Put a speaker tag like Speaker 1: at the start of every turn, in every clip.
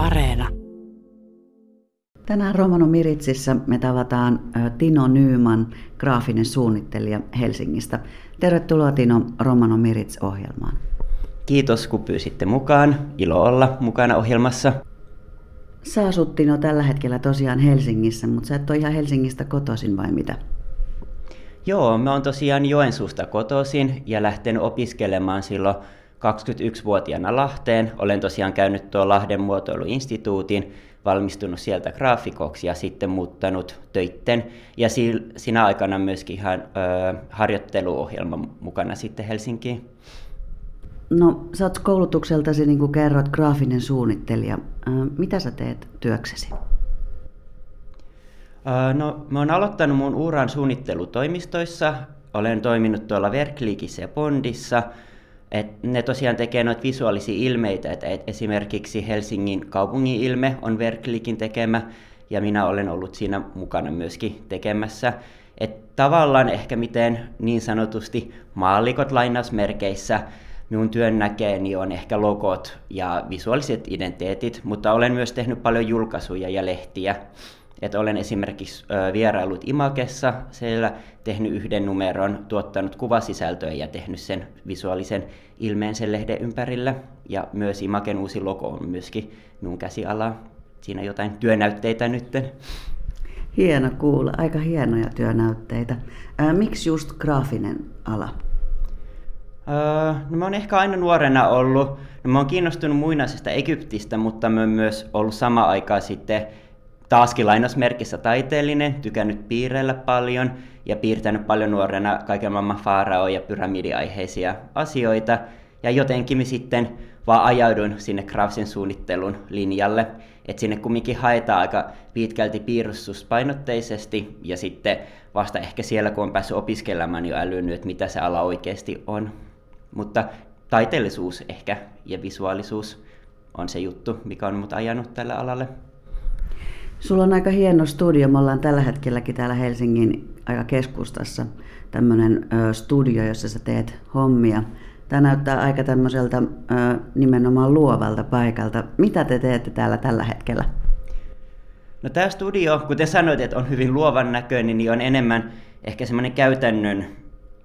Speaker 1: Areena. Tänään Romano Miritsissä me tavataan Tino Nyyman, graafinen suunnittelija Helsingistä. Tervetuloa Tino Romano Mirits-ohjelmaan.
Speaker 2: Kiitos kun pyysitte mukaan. Ilo olla mukana ohjelmassa.
Speaker 1: Sä asut Tino tällä hetkellä tosiaan Helsingissä, mutta sä et ole ihan Helsingistä kotoisin vai mitä?
Speaker 2: Joo, mä oon tosiaan Joensuusta kotoisin ja lähtenyt opiskelemaan silloin 21-vuotiaana Lahteen. Olen tosiaan käynyt tuo Lahden muotoiluinstituutin, valmistunut sieltä graafikoksi ja sitten muuttanut töitten. Ja siinä aikana myöskin ihan ö, harjoitteluohjelma mukana sitten Helsinkiin.
Speaker 1: No, sä oot koulutukseltasi, niin kuin kerrot, graafinen suunnittelija. Mitä sä teet työksesi?
Speaker 2: No, mä oon aloittanut mun uran suunnittelutoimistoissa. Olen toiminut tuolla Verklikissä ja Bondissa – et ne tosiaan tekee noita visuaalisia ilmeitä, että et esimerkiksi Helsingin kaupungin ilme on Verklikin tekemä, ja minä olen ollut siinä mukana myöskin tekemässä. Et tavallaan ehkä miten niin sanotusti maallikot lainausmerkeissä minun työn näkee, niin on ehkä logot ja visuaaliset identiteetit, mutta olen myös tehnyt paljon julkaisuja ja lehtiä. Että olen esimerkiksi vierailut Imakessa, siellä tehnyt yhden numeron, tuottanut kuvasisältöä ja tehnyt sen visuaalisen ilmeen sen lehden ympärillä. Ja myös Imaken uusi logo on myöskin minun käsiala. Siinä jotain työnäytteitä nytten.
Speaker 1: Hieno kuulla, aika hienoja työnäytteitä. Ää, miksi just graafinen ala?
Speaker 2: Öö, no mä oon ehkä aina nuorena ollut, no mä oon kiinnostunut muinaisesta Egyptistä, mutta mä oon myös ollut sama aikaa sitten taaskin lainausmerkissä taiteellinen, tykännyt piirreillä paljon ja piirtänyt paljon nuorena kaiken maailman faarao- ja pyramidiaiheisia asioita. Ja jotenkin sitten vaan ajaudun sinne graafisen suunnittelun linjalle, että sinne kumminkin haetaan aika pitkälti piirustuspainotteisesti ja sitten vasta ehkä siellä, kun on päässyt opiskelemaan, niin älynyt, että mitä se ala oikeasti on. Mutta taiteellisuus ehkä ja visuaalisuus on se juttu, mikä on mut ajanut tälle alalle.
Speaker 1: Sulla on aika hieno studio. Me ollaan tällä hetkelläkin täällä Helsingin aika keskustassa tämmöinen studio, jossa sä teet hommia. Tämä näyttää aika tämmöiseltä nimenomaan luovalta paikalta. Mitä te teette täällä tällä hetkellä?
Speaker 2: No tämä studio, kuten sanoit, että on hyvin luovan näköinen, niin on enemmän ehkä semmoinen käytännön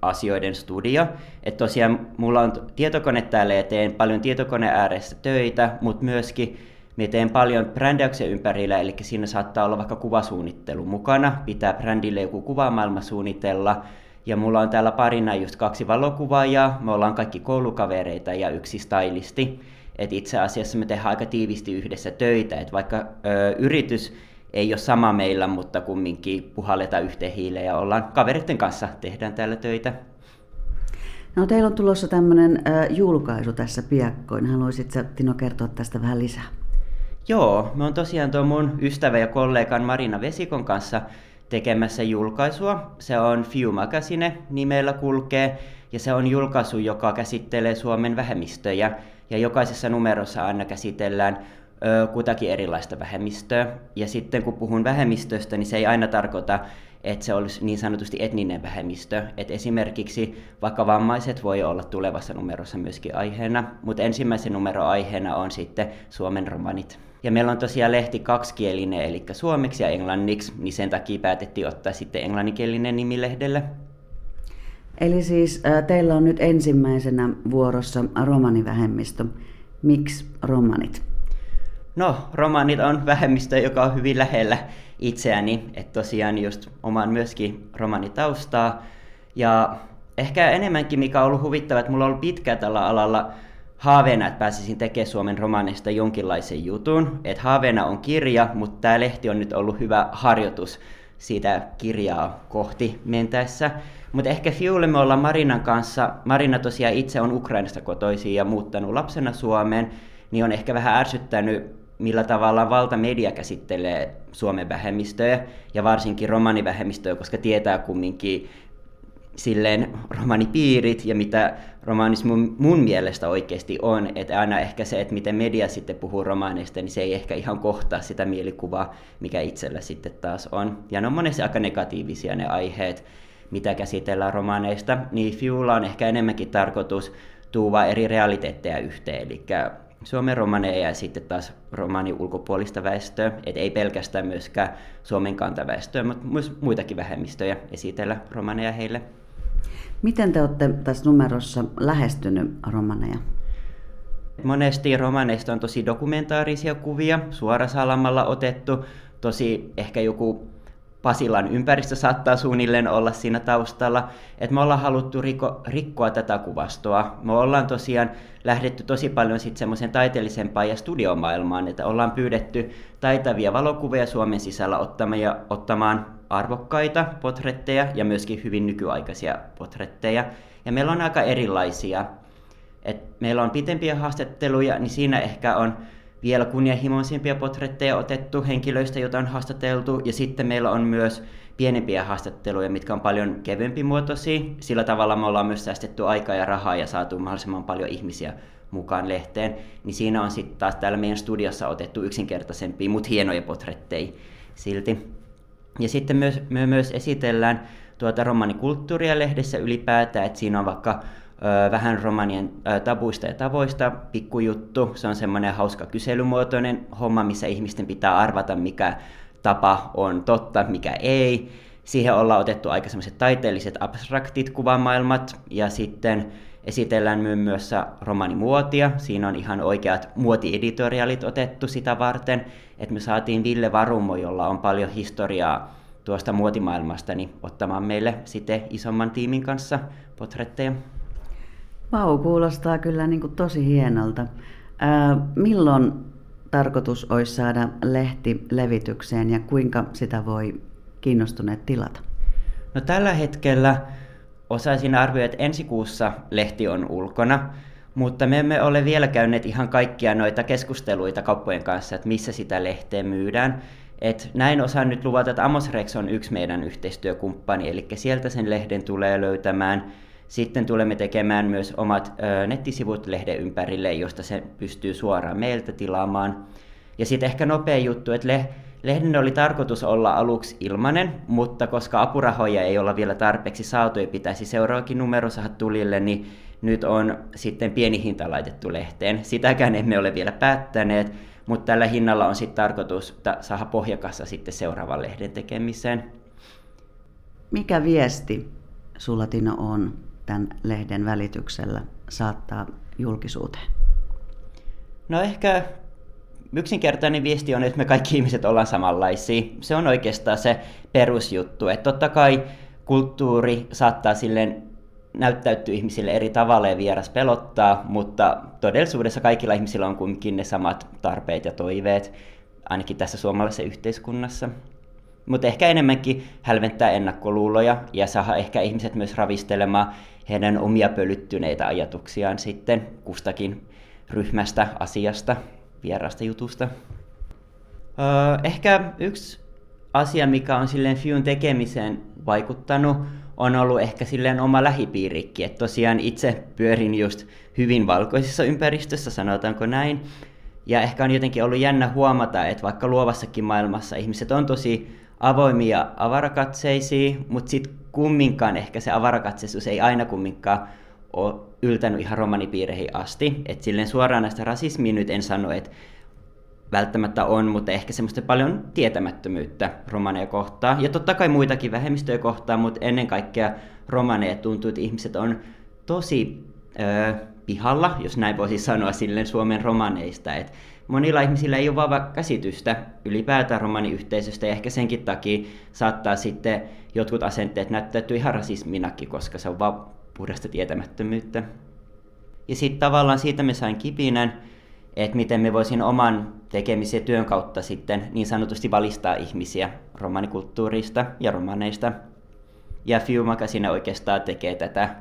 Speaker 2: asioiden studio. Että tosiaan mulla on tietokone täällä ja teen paljon tietokone ääressä töitä, mutta myöskin me teen paljon brändäyksen ympärillä, eli siinä saattaa olla vaikka kuvasuunnittelu mukana, pitää brändille joku kuvamaailma suunnitella, ja mulla on täällä parina just kaksi valokuvaajaa, me ollaan kaikki koulukavereita ja yksi stylisti. Et itse asiassa me tehdään aika tiivisti yhdessä töitä, että vaikka ö, yritys ei ole sama meillä, mutta kumminkin puhalletaan yhteen hiileen ja ollaan kaveritten kanssa, tehdään täällä töitä.
Speaker 1: No teillä on tulossa tämmöinen julkaisu tässä piakkoin. Haluaisitko Tino kertoa tästä vähän lisää?
Speaker 2: Joo, me on tosiaan tuon mun ystävä ja kollegan Marina Vesikon kanssa tekemässä julkaisua. Se on Few Magazine nimellä kulkee ja se on julkaisu, joka käsittelee Suomen vähemmistöjä ja jokaisessa numerossa aina käsitellään ö, kutakin erilaista vähemmistöä. Ja sitten kun puhun vähemmistöstä, niin se ei aina tarkoita, että se olisi niin sanotusti etninen vähemmistö. Et esimerkiksi vaikka vammaiset voi olla tulevassa numerossa myöskin aiheena, mutta ensimmäisen numero aiheena on sitten Suomen romanit. Ja meillä on tosiaan lehti kaksikielinen, eli suomeksi ja englanniksi, niin sen takia päätettiin ottaa sitten englanninkielinen nimi lehdelle.
Speaker 1: Eli siis teillä on nyt ensimmäisenä vuorossa romanivähemmistö. Miksi romanit?
Speaker 2: No, romanit on vähemmistö, joka on hyvin lähellä itseäni, että tosiaan just oman myöskin romanitaustaa. Ja ehkä enemmänkin, mikä on ollut huvittava, että mulla on ollut pitkään tällä alalla haaveena, että pääsisin tekemään Suomen romaanista jonkinlaisen jutun. Että haaveena on kirja, mutta tämä lehti on nyt ollut hyvä harjoitus siitä kirjaa kohti mentäessä. Mutta ehkä Fiulle me ollaan Marinan kanssa, Marina tosiaan itse on Ukrainasta kotoisin ja muuttanut lapsena Suomeen, niin on ehkä vähän ärsyttänyt, millä tavalla valtamedia käsittelee Suomen vähemmistöjä ja varsinkin romanivähemmistöjä, koska tietää kumminkin silleen romanipiirit ja mitä romanismi mun, mun mielestä oikeasti on, että aina ehkä se, että miten media sitten puhuu romaneista, niin se ei ehkä ihan kohtaa sitä mielikuvaa, mikä itsellä sitten taas on. Ja ne on monesti aika negatiivisia ne aiheet, mitä käsitellään romaneista, niin Fiulla on ehkä enemmänkin tarkoitus tuua eri realiteetteja yhteen, eli Suomen romaneja ja sitten taas romani ulkopuolista väestöä, et ei pelkästään myöskään Suomen kantaväestöä, mutta myös muitakin vähemmistöjä esitellä romaneja heille.
Speaker 1: Miten te olette tässä numerossa lähestynyt romaneja?
Speaker 2: Monesti romaneista on tosi dokumentaarisia kuvia, suorasalamalla otettu, tosi ehkä joku Pasilan ympäristö saattaa suunnilleen olla siinä taustalla. Et me ollaan haluttu riko, rikkoa tätä kuvastoa. Me ollaan tosiaan lähdetty tosi paljon sitten semmoisen taiteellisempaan ja studiomaailmaan, että ollaan pyydetty taitavia valokuvia Suomen sisällä ottamaan, ja, ottamaan arvokkaita potretteja ja myöskin hyvin nykyaikaisia potretteja. Ja meillä on aika erilaisia. Et meillä on pitempiä haastatteluja, niin siinä ehkä on vielä kunnianhimoisempia potretteja otettu henkilöistä, joita on haastateltu, ja sitten meillä on myös pienempiä haastatteluja, mitkä on paljon kevyempi muotoisia. Sillä tavalla me ollaan myös säästetty aikaa ja rahaa ja saatu mahdollisimman paljon ihmisiä mukaan lehteen. Niin siinä on sitten taas täällä meidän studiossa otettu yksinkertaisempia, mutta hienoja potretteja silti. Ja sitten myös, me myös esitellään tuota romanikulttuuria lehdessä ylipäätään, että siinä on vaikka vähän romanien tabuista ja tavoista, pikkujuttu. Se on semmoinen hauska kyselymuotoinen homma, missä ihmisten pitää arvata, mikä tapa on totta, mikä ei. Siihen ollaan otettu aika semmoiset taiteelliset abstraktit kuvamaailmat ja sitten esitellään myös romanimuotia. Siinä on ihan oikeat muotieditorialit otettu sitä varten, että me saatiin Ville Varumo, jolla on paljon historiaa tuosta muotimaailmasta, niin ottamaan meille sitten isomman tiimin kanssa potretteja.
Speaker 1: Vau, kuulostaa kyllä niin kuin tosi hienolta. Ää, milloin tarkoitus olisi saada lehti levitykseen ja kuinka sitä voi kiinnostuneet tilata?
Speaker 2: No tällä hetkellä osaisin arvioida, että ensi kuussa lehti on ulkona, mutta me emme ole vielä käyneet ihan kaikkia noita keskusteluita kauppojen kanssa, että missä sitä lehteä myydään. Et näin osaan nyt luvata, että Amos Rex on yksi meidän yhteistyökumppani, eli sieltä sen lehden tulee löytämään. Sitten tulemme tekemään myös omat ö, nettisivut lehden ympärille, josta se pystyy suoraan meiltä tilaamaan. Ja sitten ehkä nopea juttu, että le- lehden oli tarkoitus olla aluksi ilmanen, mutta koska apurahoja ei olla vielä tarpeeksi saatu ja pitäisi seuraavakin numero saada tulille, niin nyt on sitten pieni hinta laitettu lehteen. Sitäkään emme ole vielä päättäneet, mutta tällä hinnalla on sitten tarkoitus saada pohjakassa sitten seuraavan lehden tekemiseen.
Speaker 1: Mikä viesti sulla Tino on tämän lehden välityksellä saattaa julkisuuteen?
Speaker 2: No ehkä yksinkertainen viesti on, että me kaikki ihmiset ollaan samanlaisia. Se on oikeastaan se perusjuttu. Että totta kai kulttuuri saattaa silleen näyttäytyy ihmisille eri tavalla ja vieras pelottaa, mutta todellisuudessa kaikilla ihmisillä on kuitenkin ne samat tarpeet ja toiveet, ainakin tässä suomalaisessa yhteiskunnassa. Mutta ehkä enemmänkin hälventää ennakkoluuloja ja saada ehkä ihmiset myös ravistelemaan heidän omia pölyttyneitä ajatuksiaan sitten kustakin ryhmästä, asiasta, vierasta jutusta. Ehkä yksi asia, mikä on silleen Fiun tekemiseen vaikuttanut, on ollut ehkä silleen oma lähipiirikki. Että tosiaan itse pyörin just hyvin valkoisessa ympäristössä, sanotaanko näin. Ja ehkä on jotenkin ollut jännä huomata, että vaikka luovassakin maailmassa ihmiset on tosi avoimia avarakatseisia, mutta sitten kumminkaan ehkä se avarakatseisuus ei aina kumminkaan ole yltänyt ihan romanipiireihin asti. Et silleen suoraan näistä rasismiin nyt en sano, että välttämättä on, mutta ehkä semmoista paljon tietämättömyyttä romaneja kohtaan. Ja totta kai muitakin vähemmistöjä kohtaan, mutta ennen kaikkea romaneja tuntuu, että ihmiset on tosi öö, pihalla, jos näin voisi sanoa silleen Suomen romaneista. Et monilla ihmisillä ei ole vaan käsitystä ylipäätään romaniyhteisöstä ja ehkä senkin takia saattaa sitten jotkut asenteet näyttäytyä ihan rasisminakin, koska se on vaan puhdasta tietämättömyyttä. Ja sitten tavallaan siitä me sain kipinän, että miten me voisin oman tekemisen työn kautta sitten niin sanotusti valistaa ihmisiä romanikulttuurista ja romaneista. Ja Few Magazine oikeastaan tekee tätä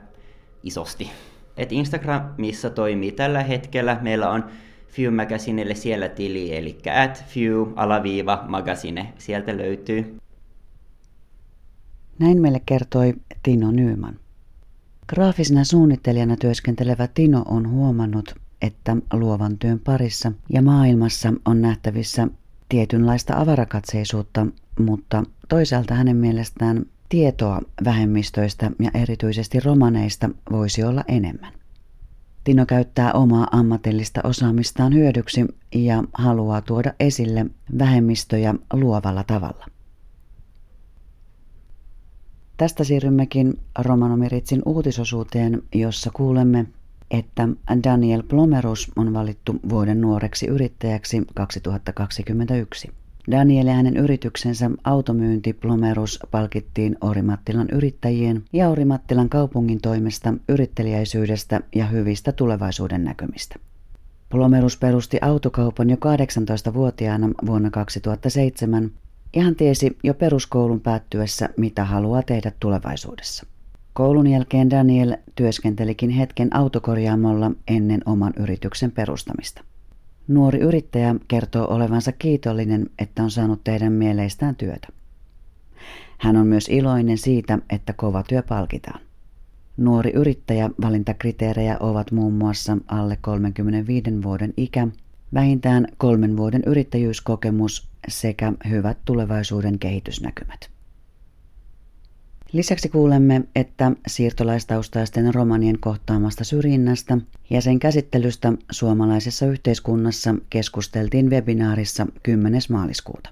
Speaker 2: isosti. Et Instagramissa toimii tällä hetkellä. Meillä on Few Magazinelle siellä tili, eli at Few alaviiva magazine. Sieltä löytyy.
Speaker 1: Näin meille kertoi Tino Nyyman. Graafisena suunnittelijana työskentelevä Tino on huomannut, että luovan työn parissa ja maailmassa on nähtävissä tietynlaista avarakatseisuutta, mutta toisaalta hänen mielestään tietoa vähemmistöistä ja erityisesti romaneista voisi olla enemmän. Tino käyttää omaa ammatillista osaamistaan hyödyksi ja haluaa tuoda esille vähemmistöjä luovalla tavalla. Tästä siirrymmekin Romanomiritsin uutisosuuteen, jossa kuulemme, että Daniel Plomerus on valittu vuoden nuoreksi yrittäjäksi 2021. Daniel ja hänen yrityksensä automyynti Plomerus palkittiin Orimattilan yrittäjien ja Orimattilan kaupungin toimesta yrittelijäisyydestä ja hyvistä tulevaisuuden näkymistä. Plomerus perusti autokaupan jo 18-vuotiaana vuonna 2007 ja hän tiesi jo peruskoulun päättyessä, mitä haluaa tehdä tulevaisuudessa. Koulun jälkeen Daniel työskentelikin hetken autokorjaamolla ennen oman yrityksen perustamista. Nuori yrittäjä kertoo olevansa kiitollinen, että on saanut tehdä mieleistään työtä. Hän on myös iloinen siitä, että kova työ palkitaan. Nuori yrittäjä valintakriteerejä ovat muun muassa alle 35 vuoden ikä, vähintään kolmen vuoden yrittäjyyskokemus sekä hyvät tulevaisuuden kehitysnäkymät. Lisäksi kuulemme, että siirtolaistaustaisten romanien kohtaamasta syrjinnästä ja sen käsittelystä suomalaisessa yhteiskunnassa keskusteltiin webinaarissa 10. maaliskuuta.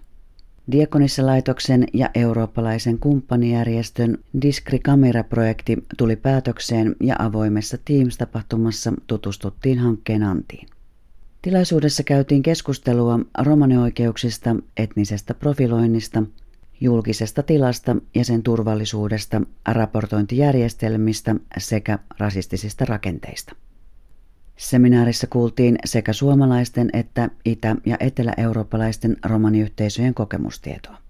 Speaker 1: Diakonissa-laitoksen ja eurooppalaisen kumppanijärjestön Diskri Camera-projekti tuli päätökseen ja avoimessa Teams-tapahtumassa tutustuttiin hankkeen antiin. Tilaisuudessa käytiin keskustelua romanioikeuksista, etnisestä profiloinnista – julkisesta tilasta ja sen turvallisuudesta, raportointijärjestelmistä sekä rasistisista rakenteista. Seminaarissa kuultiin sekä suomalaisten että itä- ja etelä-eurooppalaisten romaniyhteisöjen kokemustietoa.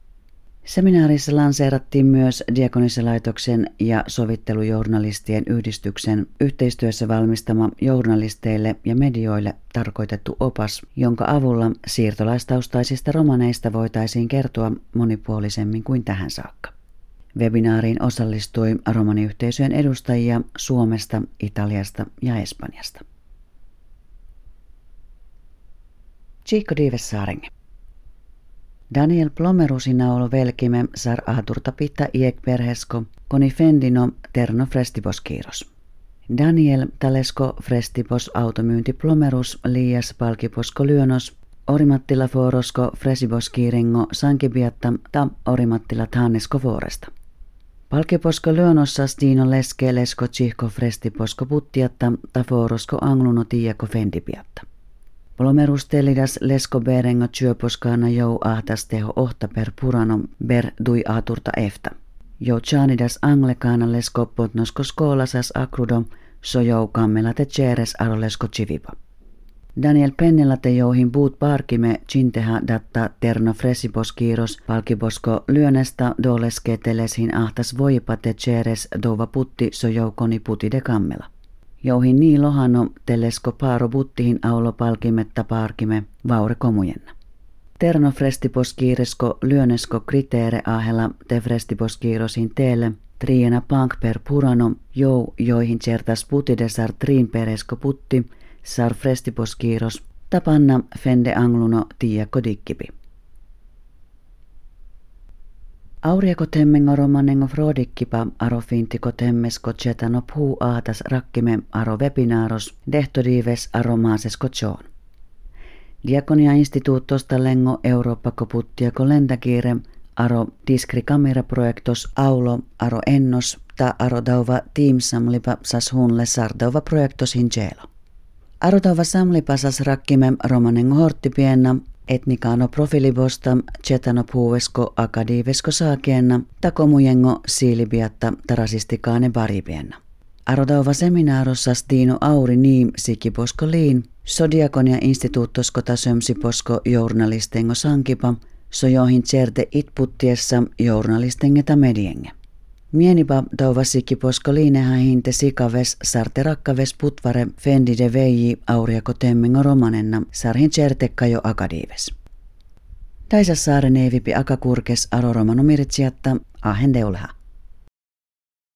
Speaker 1: Seminaarissa lanseerattiin myös Diakonissalaitoksen ja sovittelujournalistien yhdistyksen yhteistyössä valmistama journalisteille ja medioille tarkoitettu opas, jonka avulla siirtolaistaustaisista romaneista voitaisiin kertoa monipuolisemmin kuin tähän saakka. Webinaariin osallistui romaniyhteisöjen edustajia Suomesta, Italiasta ja Espanjasta. Chico Dives Saarenge. Daniel plomerusina olo velkime sar aaturta pitta iek perhesko, koni fendino terno frestibos kiiros. Daniel talesko frestibos automyynti plomerus liias palkiposko lyönos, orimattila forosko fresibos kiirengo sankibiatta ta orimattila tannesko foresta. Palkiposko lyönossa stino leske lesko tsihko frestiposko puttiatta ta forosko angluno tiiako fendipiatta. Polomerustelidas lesko berengo työposkaana jou ahtas teho ohta per purano ber dui aturta efta. Jo chanidas anglekaana lesko potnosko skoolasas akrudo so jou kammela te cheres aro lesko chivipa. Daniel Pennella te jouhin puut parkime cinteha datta terno fresipos kiiros palkiposko lyönestä doleske teleshin ahtas voipa te cheres dova putti so joukoni puti de kammela jouhin niin lohano telesko paaro buttihin aulo palkimetta parkime vaure komujenna. Terno frestipos kiiresko lyönesko kriteere ahella te frestipos kiirosin teelle triena pank per purano jou joihin certas putidesar triin peresko putti sar frestipos kiiros tapanna fende angluno tiia kodikkipi. Auriako temmengo romanengo frodikkipa aro fintiko temmesko chetano puu aatas rakkime aro webinaaros dehtodives aro maasesko choon. Diakonia instituuttosta lengo Eurooppa puttiako lentäkiire aro diskri projektos aulo aro ennos ta aro dauva team samlipa sas hunle sardauva projektos dauva samlipa sas rakkime romanengo horttipienna etnikano profilibosta, chetano puuvesko akadiivesko saakienna, takomujengo siilibiatta tarasistikaane varibienna. Arodauva seminaarossa Stiino Auri Niim sikiposko liin, sodiakonia instituuttosko tasömsiposko journalistengo sankipa, so joihin certe itputtiessa journalistengeta medienge. Mienipa dauva sikiposko liineha hinte sikaves sarte rakkaves putvare fendi de veiji auriako temmingo romanenna sarhin certekka jo akadiives. Taisa saare neivipi akakurkes aroromano miritsiatta ahen deulha.